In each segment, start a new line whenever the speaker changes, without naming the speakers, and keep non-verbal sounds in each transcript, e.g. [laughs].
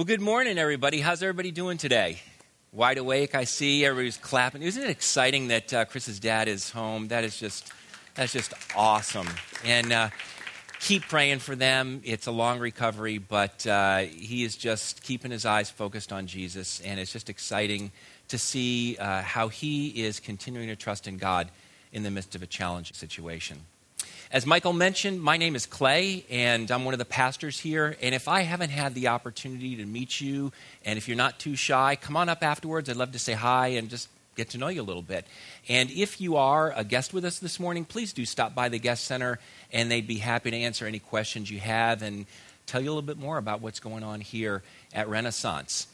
Well, good morning, everybody. How's everybody doing today? Wide awake, I see. Everybody's clapping. Isn't it exciting that uh, Chris's dad is home? That is just, that's just awesome. And uh, keep praying for them. It's a long recovery, but uh, he is just keeping his eyes focused on Jesus, and it's just exciting to see uh, how he is continuing to trust in God in the midst of a challenging situation. As Michael mentioned, my name is Clay, and I'm one of the pastors here. And if I haven't had the opportunity to meet you, and if you're not too shy, come on up afterwards. I'd love to say hi and just get to know you a little bit. And if you are a guest with us this morning, please do stop by the guest center, and they'd be happy to answer any questions you have and tell you a little bit more about what's going on here at Renaissance.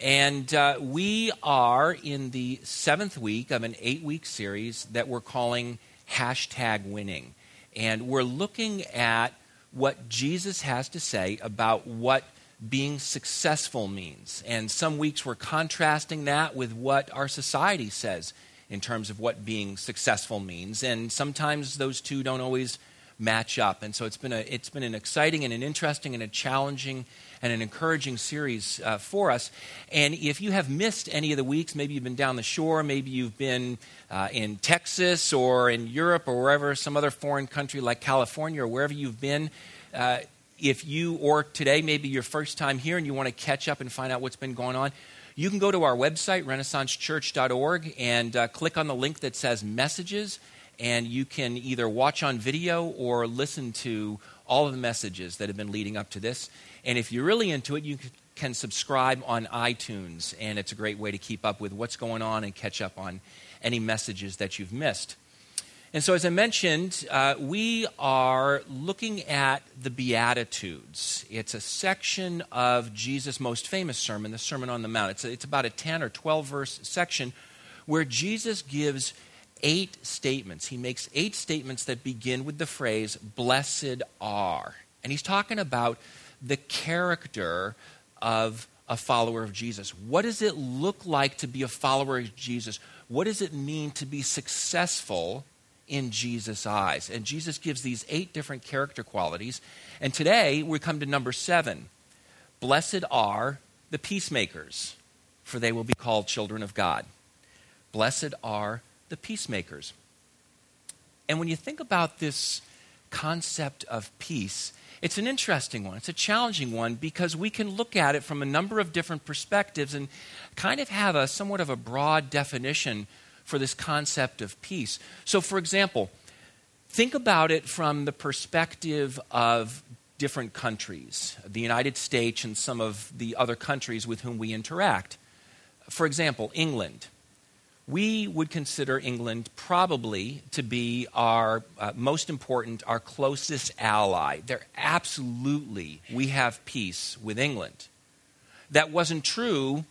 And uh, we are in the seventh week of an eight week series that we're calling Hashtag Winning. And we're looking at what Jesus has to say about what being successful means. And some weeks we're contrasting that with what our society says in terms of what being successful means. And sometimes those two don't always match up. And so it's been, a, it's been an exciting and an interesting and a challenging and an encouraging series uh, for us. And if you have missed any of the weeks, maybe you've been down the shore, maybe you've been uh, in Texas or in Europe or wherever, some other foreign country like California or wherever you've been. Uh, if you, or today, maybe your first time here and you want to catch up and find out what's been going on, you can go to our website, renaissancechurch.org, and uh, click on the link that says messages, and you can either watch on video or listen to all of the messages that have been leading up to this. And if you're really into it, you can subscribe on iTunes, and it's a great way to keep up with what's going on and catch up on any messages that you've missed. And so, as I mentioned, uh, we are looking at the Beatitudes. It's a section of Jesus' most famous sermon, the Sermon on the Mount. It's, a, it's about a 10 or 12 verse section where Jesus gives eight statements. He makes eight statements that begin with the phrase, Blessed are. And he's talking about the character of a follower of Jesus. What does it look like to be a follower of Jesus? What does it mean to be successful in Jesus' eyes? And Jesus gives these eight different character qualities. And today we come to number seven Blessed are the peacemakers, for they will be called children of God. Blessed are the peacemakers. And when you think about this concept of peace, it's an interesting one. It's a challenging one because we can look at it from a number of different perspectives and kind of have a somewhat of a broad definition for this concept of peace. So, for example, think about it from the perspective of different countries, the United States and some of the other countries with whom we interact. For example, England we would consider England probably to be our uh, most important, our closest ally. They're absolutely, we have peace with England. That wasn't true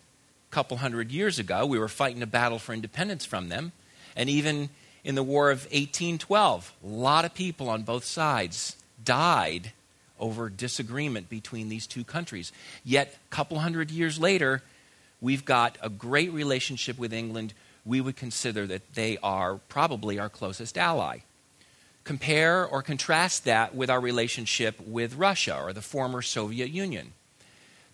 a couple hundred years ago. We were fighting a battle for independence from them. And even in the War of 1812, a lot of people on both sides died over disagreement between these two countries. Yet, a couple hundred years later, we've got a great relationship with England we would consider that they are probably our closest ally. Compare or contrast that with our relationship with Russia or the former Soviet Union.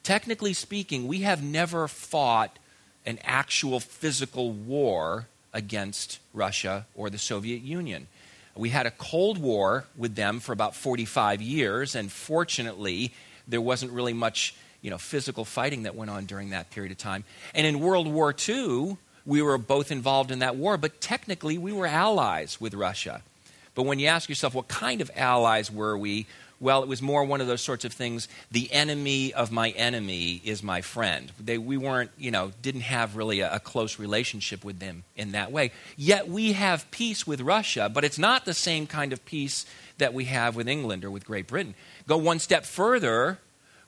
Technically speaking, we have never fought an actual physical war against Russia or the Soviet Union. We had a Cold War with them for about 45 years, and fortunately, there wasn't really much you know, physical fighting that went on during that period of time. And in World War II, we were both involved in that war, but technically we were allies with Russia. But when you ask yourself, what kind of allies were we? Well, it was more one of those sorts of things. The enemy of my enemy is my friend. They, we weren't, you know, didn't have really a, a close relationship with them in that way. Yet we have peace with Russia, but it's not the same kind of peace that we have with England or with Great Britain. Go one step further,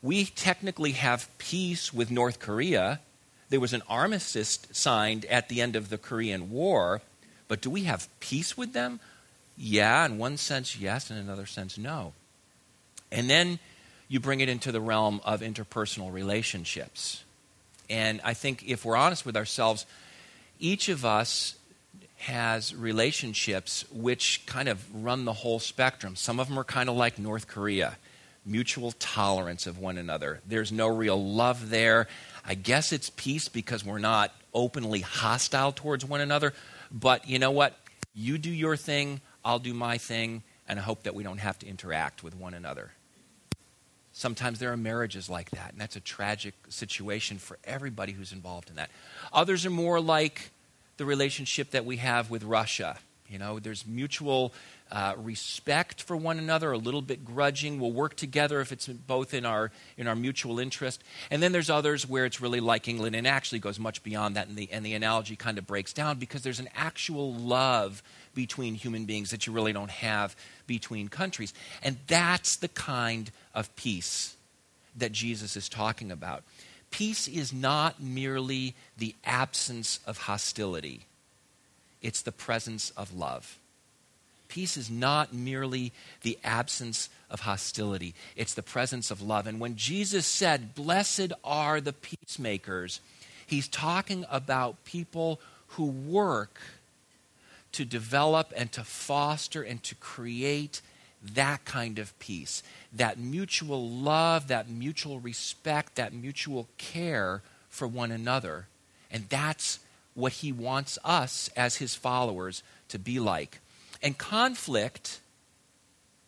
we technically have peace with North Korea, there was an armistice signed at the end of the Korean War, but do we have peace with them? Yeah, in one sense, yes, in another sense, no. And then you bring it into the realm of interpersonal relationships. And I think if we're honest with ourselves, each of us has relationships which kind of run the whole spectrum. Some of them are kind of like North Korea mutual tolerance of one another. There's no real love there. I guess it's peace because we're not openly hostile towards one another. But you know what? You do your thing, I'll do my thing, and I hope that we don't have to interact with one another. Sometimes there are marriages like that, and that's a tragic situation for everybody who's involved in that. Others are more like the relationship that we have with Russia. You know, there's mutual uh, respect for one another, a little bit grudging. We'll work together if it's both in our in our mutual interest. And then there's others where it's really like England and actually goes much beyond that, and the and the analogy kind of breaks down because there's an actual love between human beings that you really don't have between countries, and that's the kind of peace that Jesus is talking about. Peace is not merely the absence of hostility. It's the presence of love. Peace is not merely the absence of hostility, it's the presence of love. And when Jesus said, Blessed are the peacemakers, he's talking about people who work to develop and to foster and to create that kind of peace, that mutual love, that mutual respect, that mutual care for one another. And that's what he wants us as his followers to be like. And conflict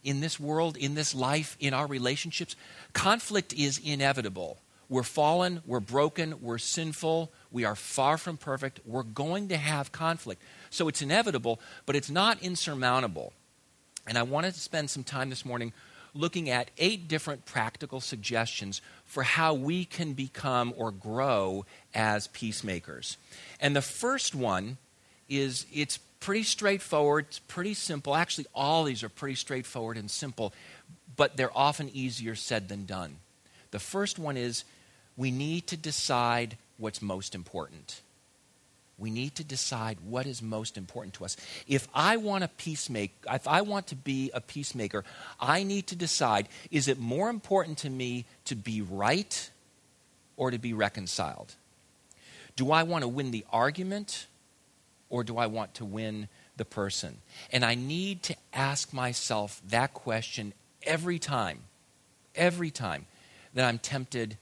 in this world, in this life, in our relationships, conflict is inevitable. We're fallen, we're broken, we're sinful, we are far from perfect. We're going to have conflict. So it's inevitable, but it's not insurmountable. And I wanted to spend some time this morning looking at eight different practical suggestions for how we can become or grow as peacemakers. And the first one is it's pretty straightforward, it's pretty simple. Actually, all these are pretty straightforward and simple, but they're often easier said than done. The first one is we need to decide what's most important. We need to decide what is most important to us. If I want a peacemaker, if I want to be a peacemaker, I need to decide is it more important to me to be right or to be reconciled? Do I want to win the argument or do I want to win the person? And I need to ask myself that question every time, every time that I'm tempted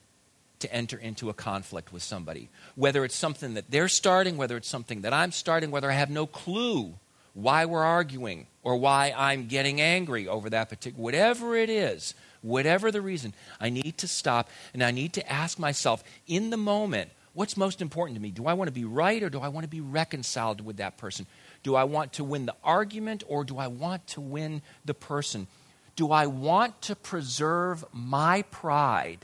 to enter into a conflict with somebody. Whether it's something that they're starting, whether it's something that I'm starting, whether I have no clue why we're arguing or why I'm getting angry over that particular, whatever it is, whatever the reason, I need to stop and I need to ask myself in the moment, what's most important to me? Do I want to be right or do I want to be reconciled with that person? Do I want to win the argument or do I want to win the person? Do I want to preserve my pride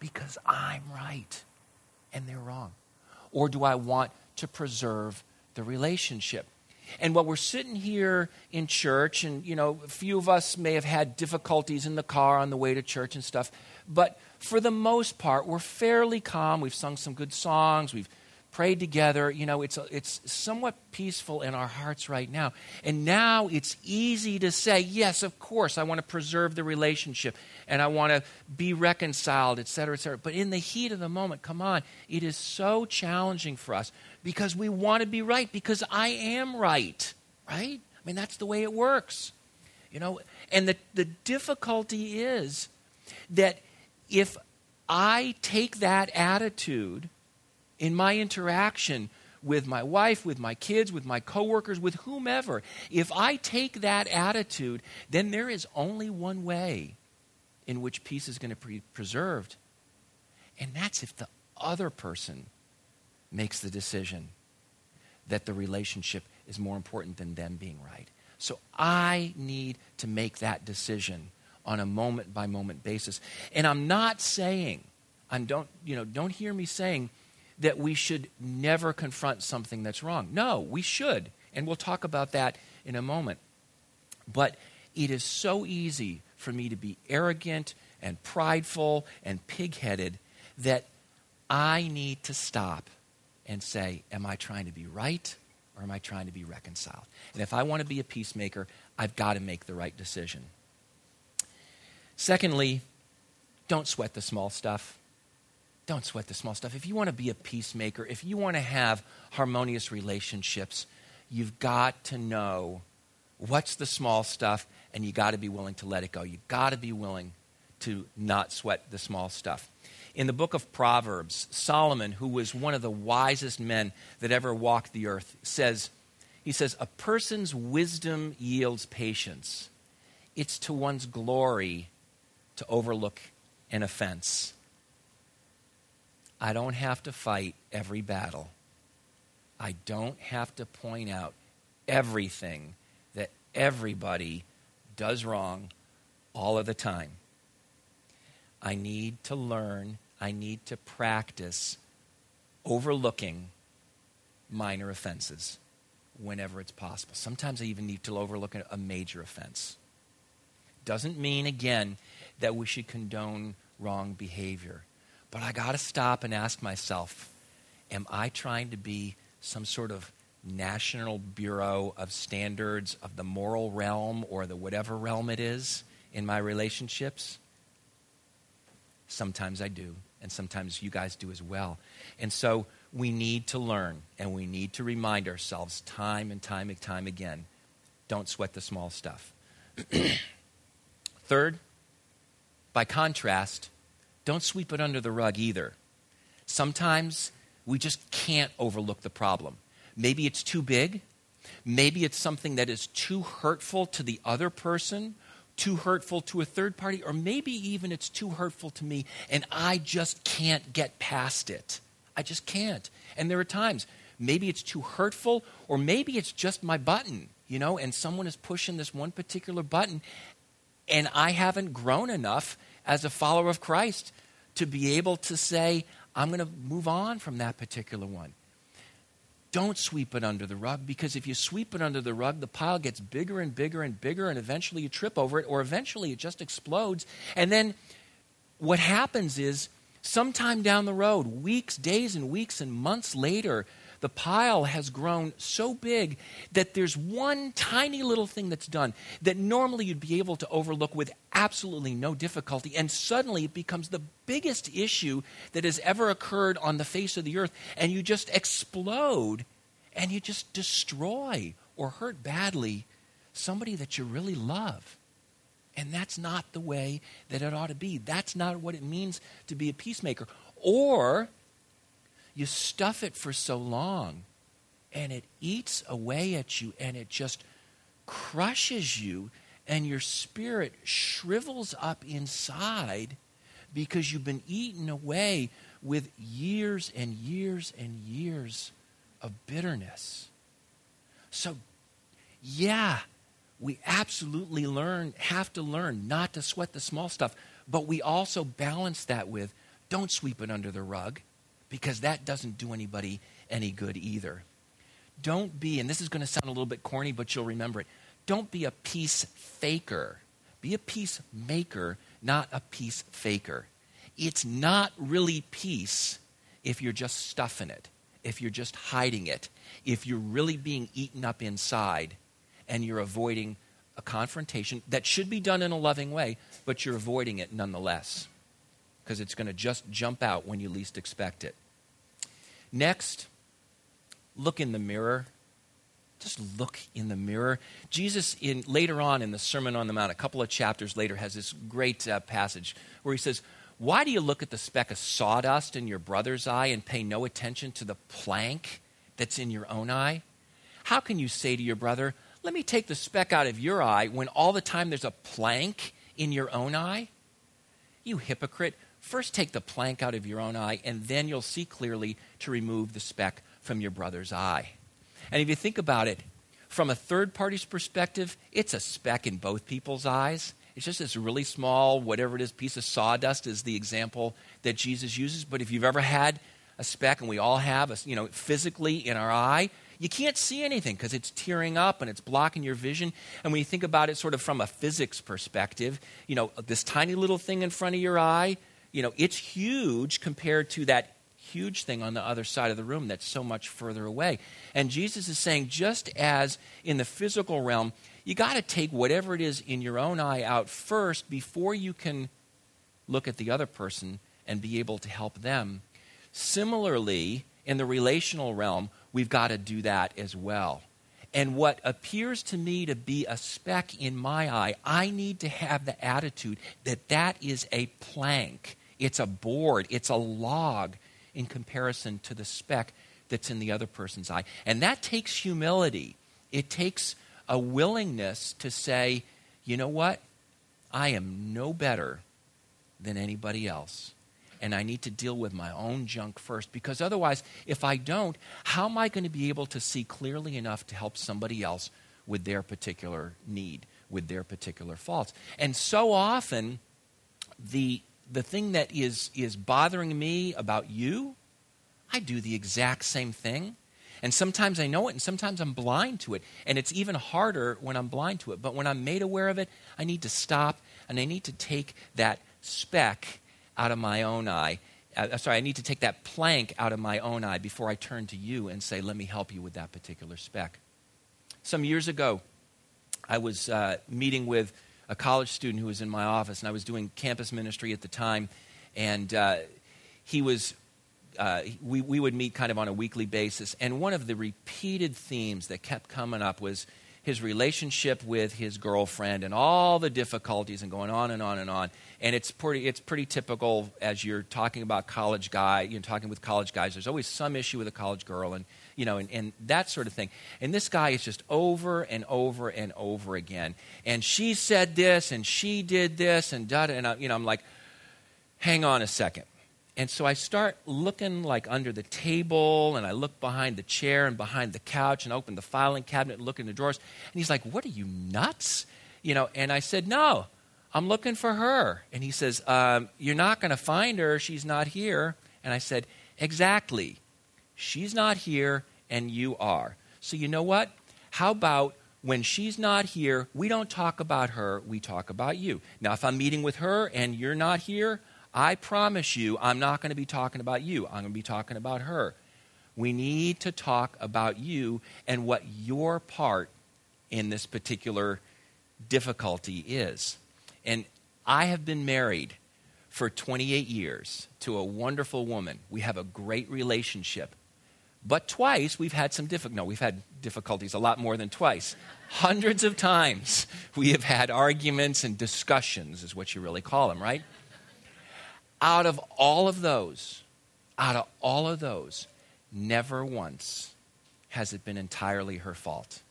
because I'm right and they're wrong? Or do I want to preserve the relationship? And while we're sitting here in church, and you know, a few of us may have had difficulties in the car on the way to church and stuff, but for the most part, we're fairly calm. We've sung some good songs. We've prayed together. You know, it's, it's somewhat peaceful in our hearts right now. And now it's easy to say, yes, of course, I want to preserve the relationship and I want to be reconciled, et cetera, et cetera. But in the heat of the moment, come on, it is so challenging for us because we want to be right because I am right, right? I mean, that's the way it works. You know, and the, the difficulty is that if I take that attitude in my interaction with my wife, with my kids, with my coworkers, with whomever, if I take that attitude, then there is only one way in which peace is going to be preserved. And that's if the other person makes the decision that the relationship is more important than them being right. So I need to make that decision on a moment by moment basis. And I'm not saying, I'm don't, you know, don't hear me saying that we should never confront something that's wrong. No, we should. And we'll talk about that in a moment. But it is so easy for me to be arrogant and prideful and pig-headed that I need to stop and say, am I trying to be right or am I trying to be reconciled? And if I want to be a peacemaker, I've got to make the right decision. Secondly, don't sweat the small stuff. Don't sweat the small stuff. If you want to be a peacemaker, if you want to have harmonious relationships, you've got to know what's the small stuff and you got to be willing to let it go. You've got to be willing to not sweat the small stuff. In the book of Proverbs, Solomon, who was one of the wisest men that ever walked the earth, says, he says, A person's wisdom yields patience. It's to one's glory to overlook an offense. I don't have to fight every battle. I don't have to point out everything that everybody does wrong all of the time. I need to learn, I need to practice overlooking minor offenses whenever it's possible. Sometimes I even need to overlook a major offense. Doesn't mean, again, that we should condone wrong behavior. But I got to stop and ask myself am I trying to be some sort of national bureau of standards of the moral realm or the whatever realm it is in my relationships? Sometimes I do, and sometimes you guys do as well. And so we need to learn and we need to remind ourselves time and time and time again don't sweat the small stuff. [clears throat] Third, by contrast, don't sweep it under the rug either. Sometimes we just can't overlook the problem. Maybe it's too big. Maybe it's something that is too hurtful to the other person, too hurtful to a third party, or maybe even it's too hurtful to me and I just can't get past it. I just can't. And there are times, maybe it's too hurtful, or maybe it's just my button, you know, and someone is pushing this one particular button, and I haven't grown enough as a follower of Christ to be able to say, I'm going to move on from that particular one. Don't sweep it under the rug because if you sweep it under the rug, the pile gets bigger and bigger and bigger, and eventually you trip over it, or eventually it just explodes. And then what happens is, sometime down the road, weeks, days, and weeks, and months later, the pile has grown so big that there's one tiny little thing that's done that normally you'd be able to overlook with absolutely no difficulty. And suddenly it becomes the biggest issue that has ever occurred on the face of the earth. And you just explode and you just destroy or hurt badly somebody that you really love. And that's not the way that it ought to be. That's not what it means to be a peacemaker. Or you stuff it for so long and it eats away at you and it just crushes you and your spirit shrivels up inside because you've been eaten away with years and years and years of bitterness. So, yeah, we absolutely learn have to learn not to sweat the small stuff, but we also balance that with don't sweep it under the rug because that doesn't do anybody any good either. Don't be, and this is going to sound a little bit corny, but you'll remember it. Don't be a peace faker. Be a peacemaker, not a peace faker. It's not really peace if you're just stuffing it, if you're just hiding it, if you're really being eaten up inside and you're avoiding a confrontation that should be done in a loving way, but you're avoiding it nonetheless because it's going to just jump out when you least expect it. Next, look in the mirror. Just look in the mirror. Jesus, in, later on in the Sermon on the Mount, a couple of chapters later, has this great uh, passage where he says, Why do you look at the speck of sawdust in your brother's eye and pay no attention to the plank that's in your own eye? How can you say to your brother, Let me take the speck out of your eye when all the time there's a plank in your own eye? You hypocrite. First, take the plank out of your own eye, and then you'll see clearly to remove the speck from your brother's eye. And if you think about it, from a third party's perspective, it's a speck in both people's eyes. It's just this really small, whatever it is, piece of sawdust is the example that Jesus uses. But if you've ever had a speck, and we all have, a, you know, physically in our eye, you can't see anything because it's tearing up and it's blocking your vision. And when you think about it sort of from a physics perspective, you know, this tiny little thing in front of your eye, you know, it's huge compared to that huge thing on the other side of the room that's so much further away. And Jesus is saying, just as in the physical realm, you got to take whatever it is in your own eye out first before you can look at the other person and be able to help them. Similarly, in the relational realm, we've got to do that as well. And what appears to me to be a speck in my eye, I need to have the attitude that that is a plank. It's a board. It's a log in comparison to the speck that's in the other person's eye. And that takes humility. It takes a willingness to say, you know what? I am no better than anybody else. And I need to deal with my own junk first because otherwise, if I don't, how am I going to be able to see clearly enough to help somebody else with their particular need, with their particular faults? And so often, the, the thing that is, is bothering me about you, I do the exact same thing. And sometimes I know it, and sometimes I'm blind to it. And it's even harder when I'm blind to it. But when I'm made aware of it, I need to stop and I need to take that speck out of my own eye. Uh, sorry, I need to take that plank out of my own eye before I turn to you and say, let me help you with that particular speck. Some years ago, I was uh, meeting with a college student who was in my office, and I was doing campus ministry at the time. And uh, he was, uh, we, we would meet kind of on a weekly basis. And one of the repeated themes that kept coming up was his relationship with his girlfriend and all the difficulties and going on and on and on. And it's pretty, it's pretty typical as you're talking about college guy, you're talking with college guys, there's always some issue with a college girl and, you know, and, and that sort of thing. And this guy is just over and over and over again. And she said this and she did this and da and I, you know, I'm like, hang on a second. And so I start looking like under the table and I look behind the chair and behind the couch and open the filing cabinet and look in the drawers. And he's like, What are you nuts? You know, and I said, No, I'm looking for her. And he says, um, You're not going to find her. She's not here. And I said, Exactly. She's not here and you are. So you know what? How about when she's not here, we don't talk about her, we talk about you. Now, if I'm meeting with her and you're not here, I promise you, I'm not going to be talking about you. I'm going to be talking about her. We need to talk about you and what your part in this particular difficulty is. And I have been married for 28 years to a wonderful woman. We have a great relationship. But twice we've had some difficulties. No, we've had difficulties a lot more than twice. Hundreds of times [laughs] we have had arguments and discussions, is what you really call them, right? out of all of those, out of all of those, never once has it been entirely her fault.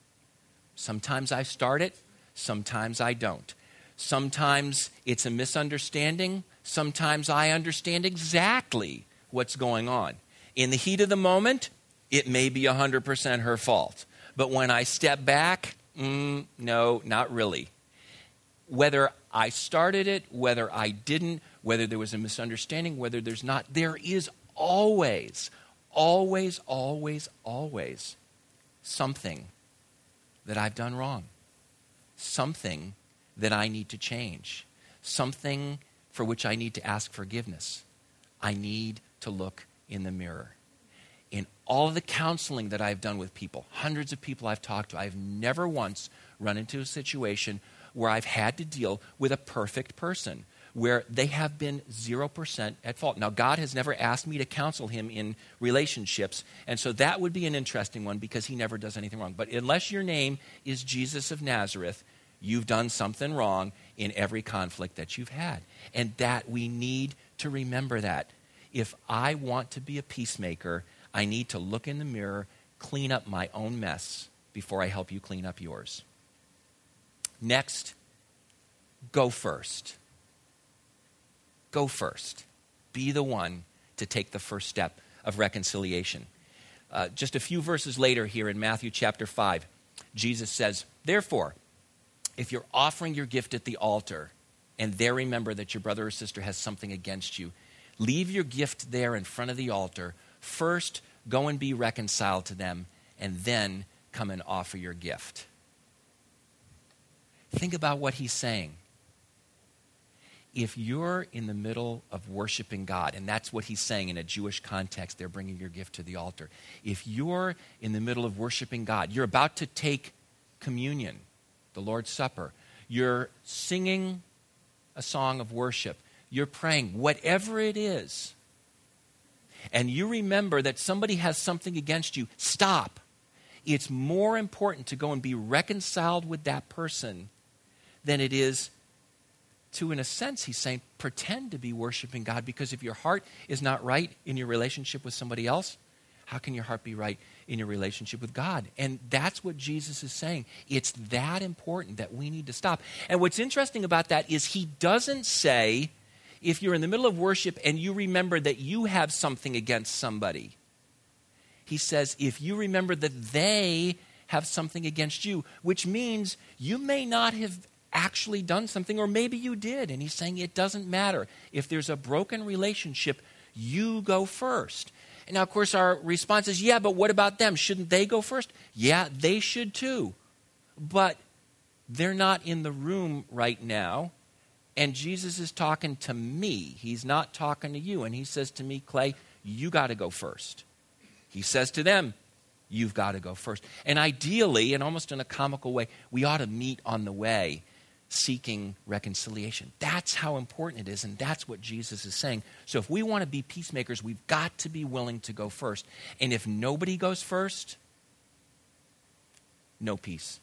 Sometimes I start it, sometimes I don't. Sometimes it's a misunderstanding, sometimes I understand exactly what's going on. In the heat of the moment, it may be 100% her fault. But when I step back, mm, no, not really. Whether I started it, whether I didn't, whether there was a misunderstanding, whether there's not, there is always, always, always, always something that I've done wrong, something that I need to change, something for which I need to ask forgiveness. I need to look in the mirror. In all the counseling that I've done with people, hundreds of people I've talked to, I've never once run into a situation where I've had to deal with a perfect person where they have been 0% at fault. Now, God has never asked me to counsel him in relationships, and so that would be an interesting one because he never does anything wrong. But unless your name is Jesus of Nazareth, you've done something wrong in every conflict that you've had. And that we need to remember that. If I want to be a peacemaker, I need to look in the mirror, clean up my own mess before I help you clean up yours. Next, go first go first. Be the one to take the first step of reconciliation. Uh, just a few verses later, here in Matthew chapter 5, Jesus says, Therefore, if you're offering your gift at the altar and there remember that your brother or sister has something against you, leave your gift there in front of the altar. First, go and be reconciled to them, and then come and offer your gift. Think about what he's saying if you're in the middle of worshiping God, and that's what he's saying in a Jewish context, they're bringing your gift to the altar. If you're in the middle of worshiping God, you're about to take communion, the Lord's Supper, you're singing a song of worship, you're praying, whatever it is, and you remember that somebody has something against you, stop. it's more important to go and be reconciled with that person than it is to, in a sense, he's saying, pretend to be worshiping God because if your heart is not right in your relationship with somebody else, how can your heart be right in your relationship with God? And that's what Jesus is saying. It's that important that we need to stop. And what's interesting about that is he doesn't say, if you're in the middle of worship and you remember that you have something against somebody, he says, if you remember that they have something against you, which means you may not have actually done something, or maybe you did. And he's saying it doesn't matter. If there's a broken relationship, you go first. And now, of course, our response is, yeah, but what about them? Shouldn't they go first? Yeah, they should too. But they're not in the room right now. And Jesus is talking to me. He's not talking to you. And he says to me, Clay, you got to go first. He says to them, You've got to go first. And ideally, and almost in a comical way, we ought to meet on the way seeking reconciliation. That's how important it is, and that's what Jesus is saying. So if we want to be peacemakers, we've got to be willing to go first. And if nobody goes first, no peace.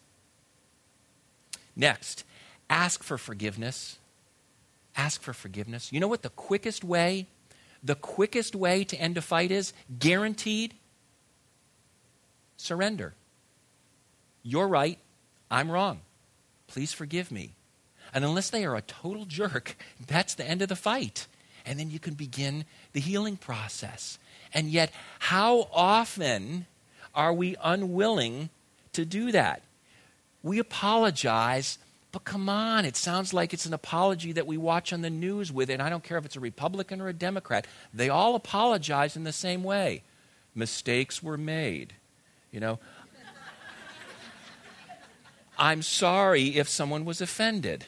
Next, ask for forgiveness. Ask for forgiveness. You know what the quickest way, the quickest way to end a fight is? Guaranteed? Surrender. You're right. I'm wrong. Please forgive me. And unless they are a total jerk, [laughs] that's the end of the fight. And then you can begin the healing process. And yet, how often are we unwilling to do that? We apologize, but come on, it sounds like it's an apology that we watch on the news with, and I don't care if it's a Republican or a Democrat. They all apologize in the same way. Mistakes were made. You know, [laughs] I'm sorry if someone was offended.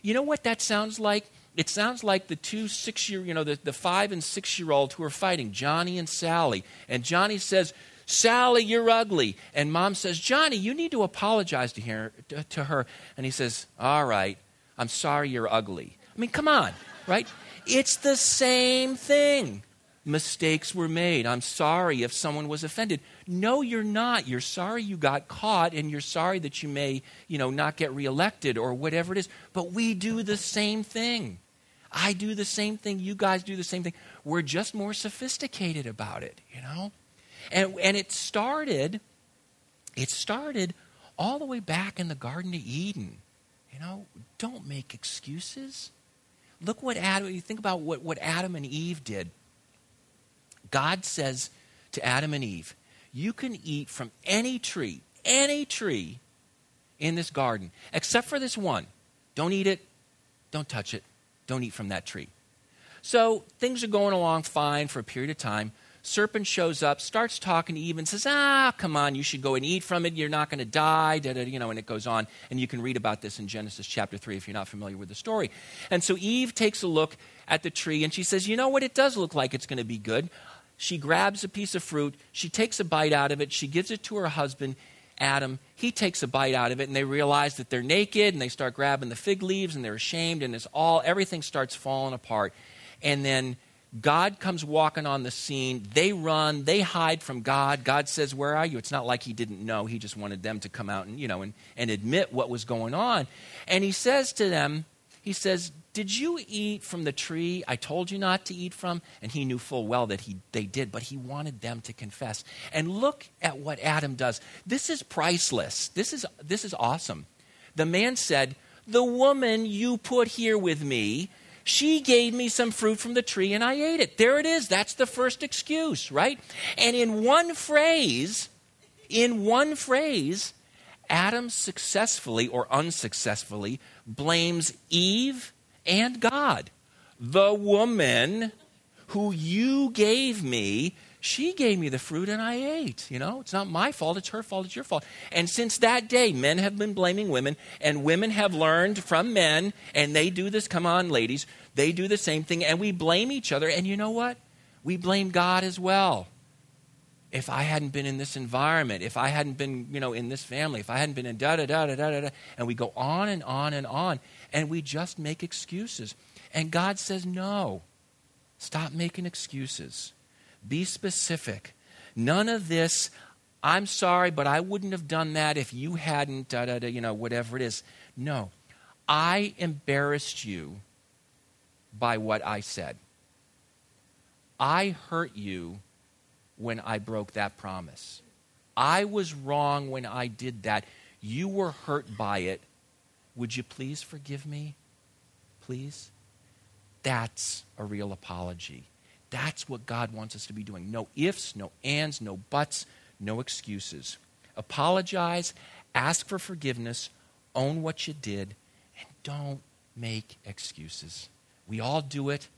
You know what that sounds like? It sounds like the two six year, you know, the, the five and six year old who are fighting, Johnny and Sally. And Johnny says, Sally, you're ugly. And mom says, Johnny, you need to apologize to her. To her. And he says, All right, I'm sorry you're ugly. I mean, come on, right? It's the same thing mistakes were made. I'm sorry if someone was offended. No, you're not. You're sorry you got caught and you're sorry that you may, you know, not get reelected or whatever it is. But we do the same thing. I do the same thing. You guys do the same thing. We're just more sophisticated about it, you know? And, and it started, it started all the way back in the Garden of Eden. You know, don't make excuses. Look what Adam, you think about what, what Adam and Eve did. God says to Adam and Eve, You can eat from any tree, any tree in this garden, except for this one. Don't eat it, don't touch it, don't eat from that tree. So things are going along fine for a period of time. Serpent shows up, starts talking to Eve, and says, Ah, come on, you should go and eat from it. You're not going to die. Da, da, you know, and it goes on. And you can read about this in Genesis chapter 3 if you're not familiar with the story. And so Eve takes a look at the tree and she says, You know what? It does look like it's going to be good she grabs a piece of fruit, she takes a bite out of it, she gives it to her husband, Adam. He takes a bite out of it, and they realize that they're naked, and they start grabbing the fig leaves, and they're ashamed, and it's all, everything starts falling apart. And then God comes walking on the scene. They run, they hide from God. God says, Where are you? It's not like he didn't know. He just wanted them to come out and, you know, and, and admit what was going on. And he says to them, He says, did you eat from the tree I told you not to eat from? And he knew full well that he, they did, but he wanted them to confess. And look at what Adam does. This is priceless. This is, this is awesome. The man said, The woman you put here with me, she gave me some fruit from the tree and I ate it. There it is. That's the first excuse, right? And in one phrase, in one phrase, Adam successfully or unsuccessfully blames Eve and God. The woman who you gave me, she gave me the fruit and I ate. You know, it's not my fault, it's her fault, it's your fault. And since that day, men have been blaming women, and women have learned from men, and they do this. Come on, ladies. They do the same thing, and we blame each other. And you know what? We blame God as well. If I hadn't been in this environment, if I hadn't been, you know, in this family, if I hadn't been in da da da da da da, and we go on and on and on and we just make excuses. And God says, no, stop making excuses. Be specific. None of this, I'm sorry, but I wouldn't have done that if you hadn't, da, da, da, you know, whatever it is. No. I embarrassed you by what I said. I hurt you when I broke that promise. I was wrong when I did that. You were hurt by it. Would you please forgive me? Please? That's a real apology. That's what God wants us to be doing. No ifs, no ands, no buts, no excuses. Apologize, ask for forgiveness, own what you did, and don't make excuses. We all do it,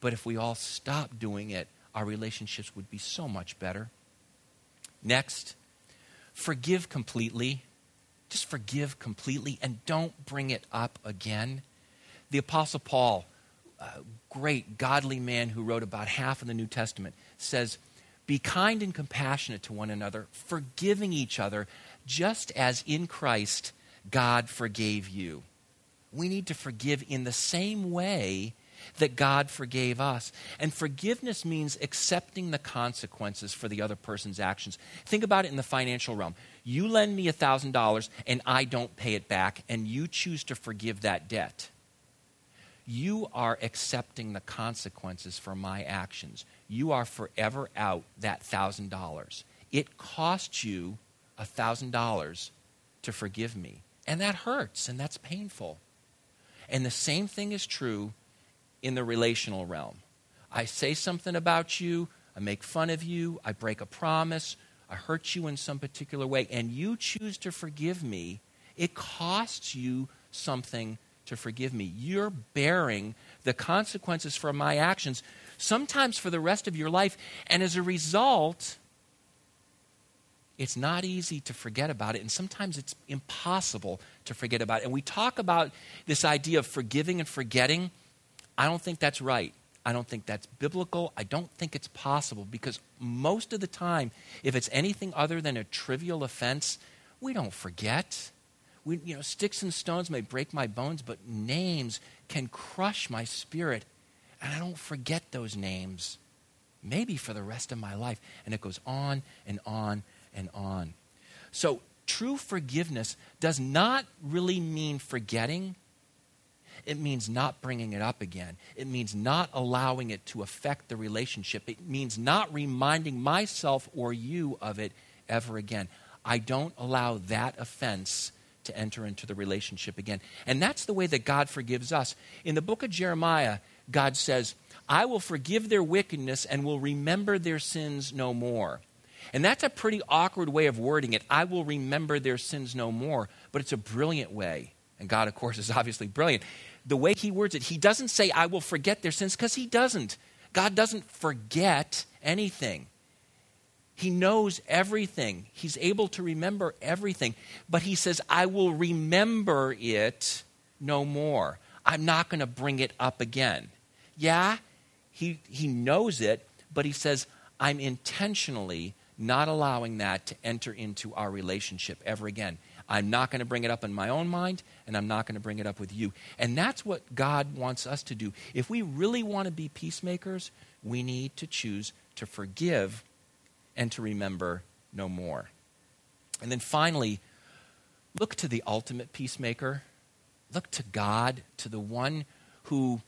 but if we all stop doing it, our relationships would be so much better. Next, forgive completely. Just forgive completely and don't bring it up again. The Apostle Paul, a great godly man who wrote about half of the New Testament, says, Be kind and compassionate to one another, forgiving each other, just as in Christ God forgave you. We need to forgive in the same way that God forgave us. And forgiveness means accepting the consequences for the other person's actions. Think about it in the financial realm. You lend me $1,000 and I don't pay it back, and you choose to forgive that debt. You are accepting the consequences for my actions. You are forever out that $1,000. It costs you $1,000 to forgive me. And that hurts and that's painful. And the same thing is true in the relational realm. I say something about you, I make fun of you, I break a promise, I hurt you in some particular way, and you choose to forgive me, it costs you something to forgive me. You're bearing the consequences for my actions, sometimes for the rest of your life, and as a result, it's not easy to forget about it, and sometimes it's impossible to forget about it. And we talk about this idea of forgiving and forgetting I don't think that's right. I don't think that's biblical. I don't think it's possible because most of the time, if it's anything other than a trivial offense, we don't forget. We, you know, sticks and stones may break my bones, but names can crush my spirit. And I don't forget those names, maybe for the rest of my life. And it goes on and on and on. So, true forgiveness does not really mean forgetting it means not bringing it up again. It means not allowing it to affect the relationship. It means not reminding myself or you of it ever again. I don't allow that offense to enter into the relationship again. And that's the way that God forgives us. In the book of Jeremiah, God says, I will forgive their wickedness and will remember their sins no more. And that's a pretty awkward way of wording it. I will remember their sins no more. But it's a brilliant way. And God, of course, is [laughs] obviously brilliant the way he words it, he doesn't say, I will forget their sins, because he doesn't. God doesn't forget anything. He knows everything. He's able to remember everything. But he says, I will remember it no more. I'm not going to bring it up again. Yeah, he, he knows it, but he says, I'm intentionally not allowing that to enter into our relationship ever again. I'm not going to bring it up in my own mind, and I'm not going to bring it up with you. And that's what God wants us to do. If we really want to be peacemakers, we need to choose to forgive and to remember no more. And then finally, look to the ultimate peacemaker. Look to God, to the one who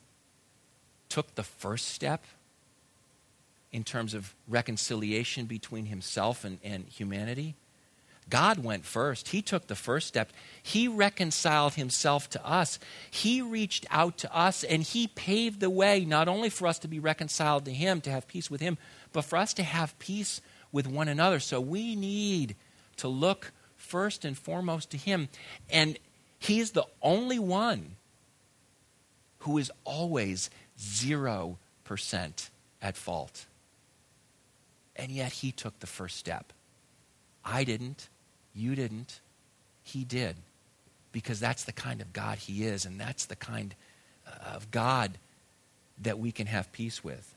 took the first step in terms of reconciliation between himself and, and humanity. God went first. He took the first step. He reconciled himself to us. He reached out to us and he paved the way not only for us to be reconciled to him, to have peace with him, but for us to have peace with one another. So we need to look first and foremost to him. And he's the only one who is always 0% at fault. And yet he took the first step. I didn't. You didn't. He did. Because that's the kind of God He is, and that's the kind uh, of God that we can have peace with.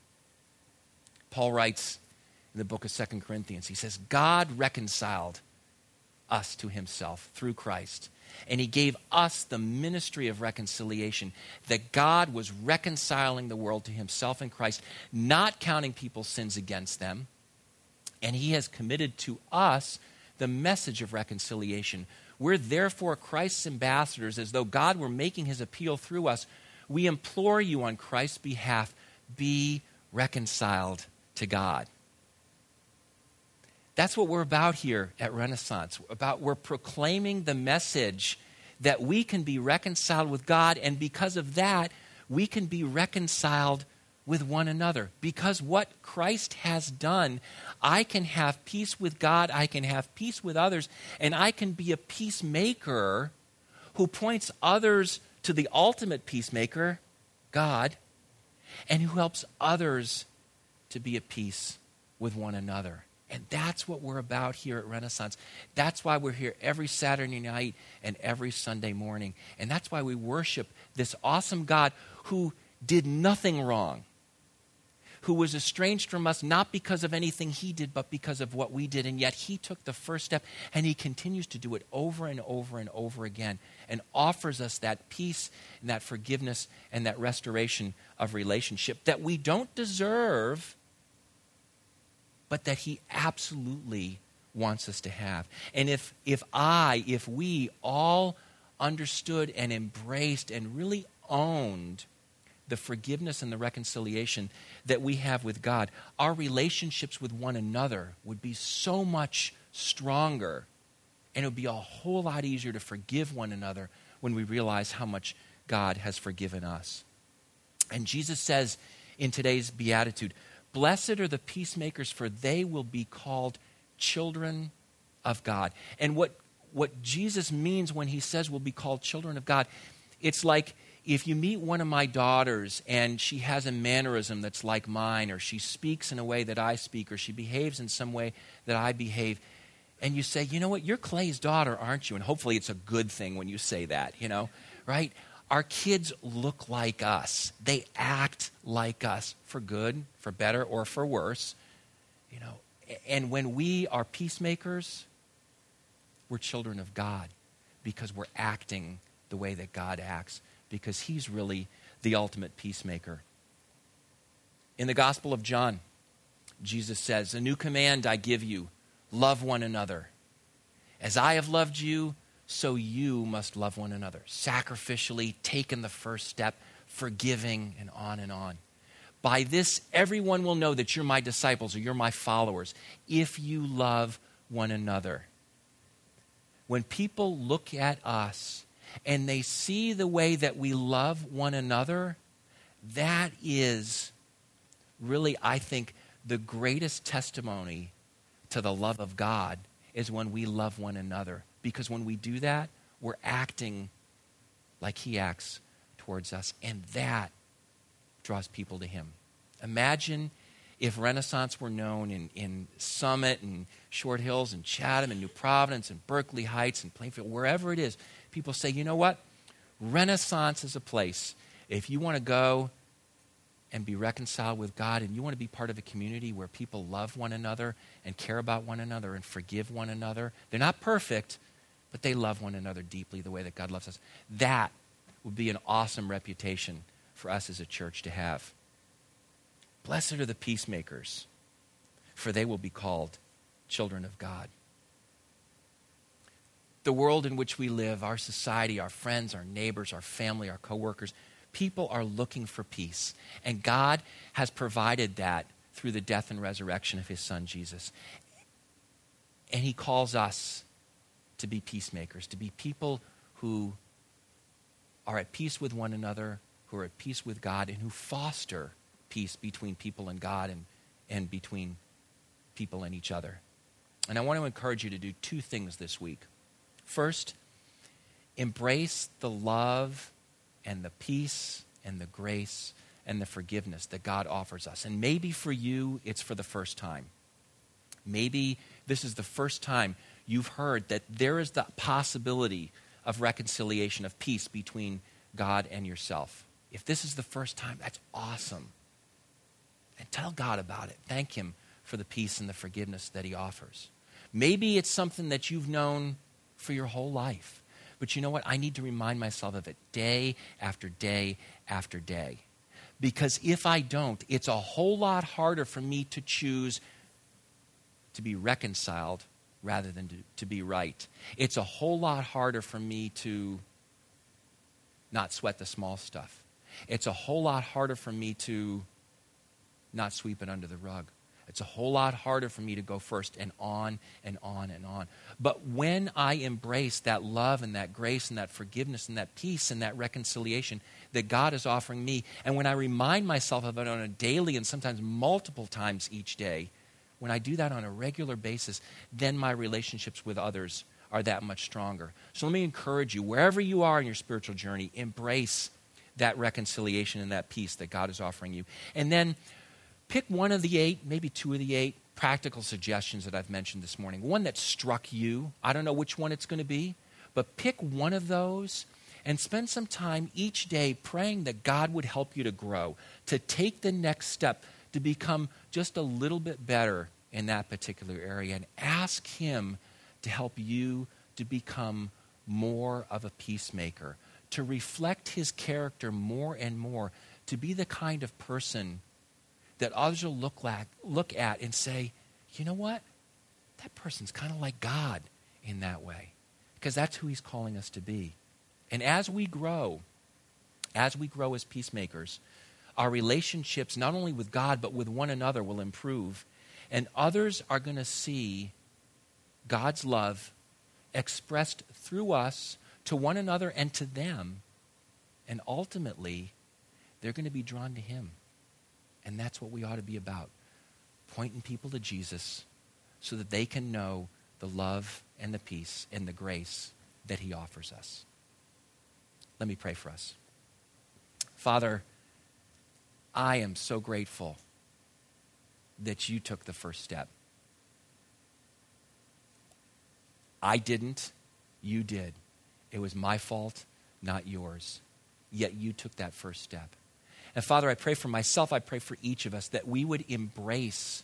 Paul writes in the book of Second Corinthians, he says, God reconciled us to himself through Christ. And he gave us the ministry of reconciliation, that God was reconciling the world to himself in Christ, not counting people's sins against them And he has committed to us the message of reconciliation. We're therefore Christ's ambassadors, as though God were making his appeal through us. We implore you on Christ's behalf be reconciled to God. That's what we're about here at Renaissance. About we're proclaiming the message that we can be reconciled with God, and because of that, we can be reconciled with one another. Because what Christ has done, I can have peace with God, I can have peace with others, and I can be a peacemaker who points others to the ultimate peacemaker, God, and who helps others to be at peace with one another. And that's what we're about here at Renaissance. That's why we're here every Saturday night and every Sunday morning. And that's why we worship this awesome God who did nothing wrong, who was estranged from us not because of anything he did, but because of what we did. And yet he took the first step and he continues to do it over and over and over again and offers us that peace and that forgiveness and that restoration of relationship that we don't deserve but that He absolutely wants us to have. And if, if I, if we all understood and embraced and really owned the forgiveness and the reconciliation that we have with God, our relationships with one another would be so much stronger. And it would be a whole lot easier to forgive one another when we realize how much God has forgiven us. And Jesus says in today's Beatitude, Blessed are the peacemakers, for they will be called children of God. And what, what Jesus means when he says we'll be called children of God, it's like if you meet one of my daughters and she has a mannerism that's like mine, or she speaks in a way that I speak, or she behaves in some way that I behave, and you say, you know what, you're Clay's daughter, aren't you? And hopefully it's a good thing when you say that, you know, right? Our kids look like us. They act like us for good, for better, or for worse. You know, and when we are peacemakers, we're children of God because we're acting the way that God acts because he's really the ultimate peacemaker. In the Gospel of John, Jesus says, "A new command I give you: love one another. As I have loved you, so you must love one another. Sacrificially taking the first step, forgiving, and on and on. By this, everyone will know that you're my disciples or you're my followers if you love one another. When people look at us and they see the way that we love one another, that is really, I think, the greatest testimony to the love of God is when we love one another. Because when we do that, we're acting like He acts towards us. And that draws people to Him. Imagine if Renaissance were known in, in Summit and Short Hills and Chatham and New Providence and Berkeley Heights and Plainfield, wherever it is, people say, you know what? Renaissance is a place. If you want to go and be reconciled with God and you want to be part of a community where people love one another and care about one another and forgive one another, they're not perfect, but they love one another deeply the way that God loves us. That would be an awesome reputation for us as a church to have. Blessed are the peacemakers, for they will be called children of God. The world in which we live, our society, our friends, our neighbors, our family, our coworkers, people are looking for peace. And God has provided that through the death and resurrection of his son Jesus. And he calls us to be peacemakers, to be people who are at peace with one another, who are at peace with God, and who foster peace between people and God and, and between people and each other. And I want to encourage you to do two things this week. First, embrace the love and the peace and the grace and the forgiveness that God offers us. And maybe for you, it's for the first time. Maybe this is the first time you've heard that there is the possibility of reconciliation, of peace between God and yourself. If this is the first time, that's awesome. And tell God about it. Thank Him for the peace and the forgiveness that He offers. Maybe it's something that you've known for your whole life. But you know what? I need to remind myself of it day after day after day. Because if I don't, it's a whole lot harder for me to choose to be reconciled rather than to, to be right. It's a whole lot harder for me to not sweat the small stuff. It's a whole lot harder for me to not sweep it under the rug. It's a whole lot harder for me to go first and on and on and on. But when I embrace that love and that grace and that forgiveness and that peace and that reconciliation that God is offering me, and when I remind myself of it on a daily and sometimes multiple times each day, when I do that on a regular basis, then my relationships with others are that much stronger. So let me encourage you, wherever you are in your spiritual journey, embrace that reconciliation and that peace that God is offering you. And then pick one of the eight, maybe two of the eight practical suggestions that I've mentioned this morning. One that struck you. I don't know which one it's going to be, but pick one of those and spend some time each day praying that God would help you to grow, to take the next step, to become just a little bit better in that particular area, and ask Him to help you to become more of a peacemaker, to reflect His character more and more, to be the kind of person that others will look, like, look at and say, you know what? That person's kind of like God in that way. Because that's who he's calling us to be. And as we grow, as we grow as peacemakers, our relationships, not only with God, but with one another, will improve. And others are going to see God's love expressed through us to one another and to them. And ultimately, they're going to be drawn to Him. And that's what we ought to be about pointing people to Jesus so that they can know the love and the peace and the grace that He offers us. Let me pray for us. Father, I am so grateful that you took the first step. I didn't, you did. It was my fault, not yours. Yet you took that first step. And Father, I pray for myself, I pray for each of us that we would embrace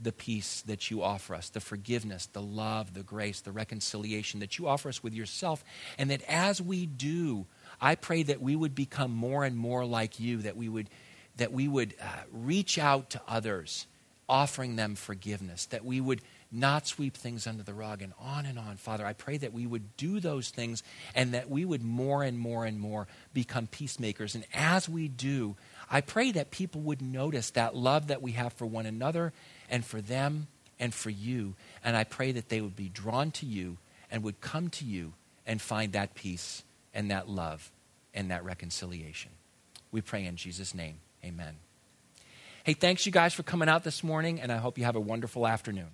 the peace that you offer us, the forgiveness, the love, the grace, the reconciliation that you offer us with yourself. And that as we do, I pray that we would become more and more like you, that we would, that we would uh, reach out to others, offering them forgiveness, that we would not sweep things under the rug, and on and on. Father, I pray that we would do those things and that we would more and more and more become peacemakers. And as we do, I pray that people would notice that love that we have for one another and for them and for you. And I pray that they would be drawn to you and would come to you and find that peace and that love and that reconciliation. We pray in Jesus' name. Amen. Hey, thanks you guys for coming out this morning, and I hope you have a wonderful afternoon.